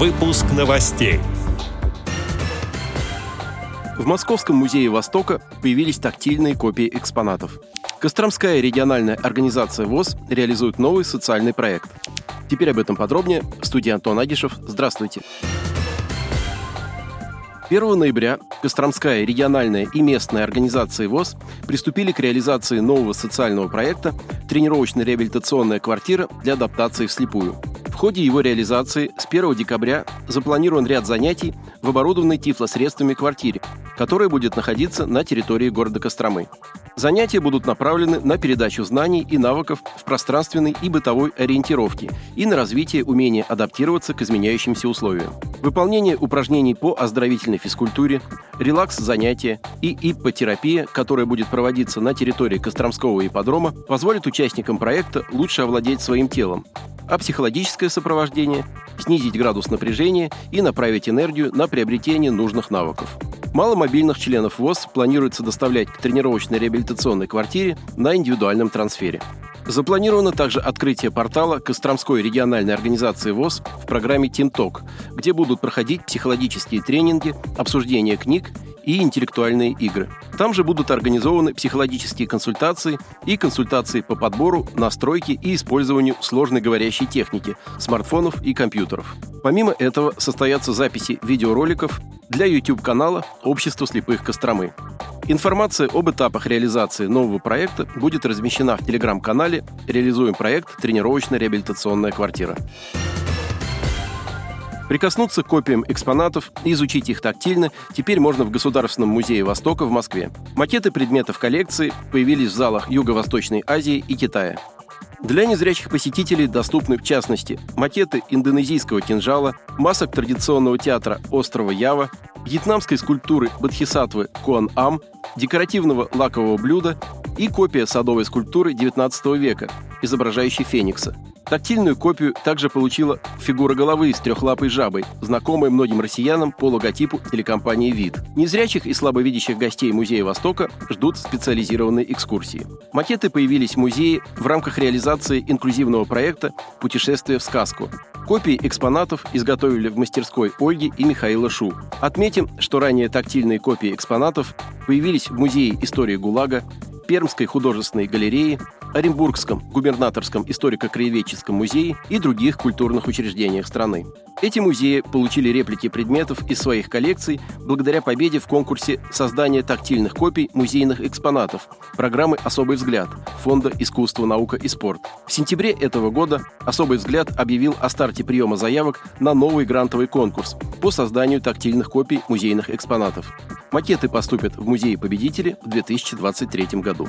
Выпуск новостей. В Московском музее Востока появились тактильные копии экспонатов. Костромская региональная организация ВОЗ реализует новый социальный проект. Теперь об этом подробнее. В студии Антон Агишев. Здравствуйте. 1 ноября Костромская региональная и местная организации ВОЗ приступили к реализации нового социального проекта «Тренировочно-реабилитационная квартира для адаптации вслепую» ходе его реализации с 1 декабря запланирован ряд занятий в оборудованной тифлосредствами квартире, которая будет находиться на территории города Костромы. Занятия будут направлены на передачу знаний и навыков в пространственной и бытовой ориентировке и на развитие умения адаптироваться к изменяющимся условиям. Выполнение упражнений по оздоровительной физкультуре, релакс-занятия и иппотерапия, которая будет проводиться на территории Костромского ипподрома, позволит участникам проекта лучше овладеть своим телом, а психологическое сопровождение – снизить градус напряжения и направить энергию на приобретение нужных навыков. Маломобильных членов ВОЗ планируется доставлять к тренировочной реабилитационной квартире на индивидуальном трансфере. Запланировано также открытие портала Костромской региональной организации ВОЗ в программе «Тимток», где будут проходить психологические тренинги, обсуждение книг и интеллектуальные игры. Там же будут организованы психологические консультации и консультации по подбору, настройке и использованию сложной говорящей техники, смартфонов и компьютеров. Помимо этого состоятся записи видеороликов для YouTube-канала «Общество слепых Костромы». Информация об этапах реализации нового проекта будет размещена в телеграм-канале «Реализуем проект «Тренировочно-реабилитационная квартира». Прикоснуться к копиям экспонатов и изучить их тактильно теперь можно в Государственном музее Востока в Москве. Макеты предметов коллекции появились в залах Юго-Восточной Азии и Китая. Для незрячих посетителей доступны, в частности, макеты индонезийского кинжала, масок традиционного театра острова Ява, вьетнамской скульптуры Бодхисаттвы Куан-Ам, декоративного лакового блюда и копия садовой скульптуры XIX века, изображающей феникса – Тактильную копию также получила фигура головы с трехлапой жабой, знакомая многим россиянам по логотипу телекомпании «Вид». Незрячих и слабовидящих гостей Музея Востока ждут специализированные экскурсии. Макеты появились в музее в рамках реализации инклюзивного проекта «Путешествие в сказку». Копии экспонатов изготовили в мастерской Ольги и Михаила Шу. Отметим, что ранее тактильные копии экспонатов появились в Музее истории ГУЛАГа, Пермской художественной галерее, Оренбургском губернаторском историко-краеведческом музее и других культурных учреждениях страны. Эти музеи получили реплики предметов из своих коллекций благодаря победе в конкурсе создания тактильных копий музейных экспонатов программы «Особый взгляд» Фонда «Искусство, наука и спорт». В сентябре этого года «Особый взгляд» объявил о старте приема заявок на новый грантовый конкурс по созданию тактильных копий музейных экспонатов. Макеты поступят в музей победители в 2023 году.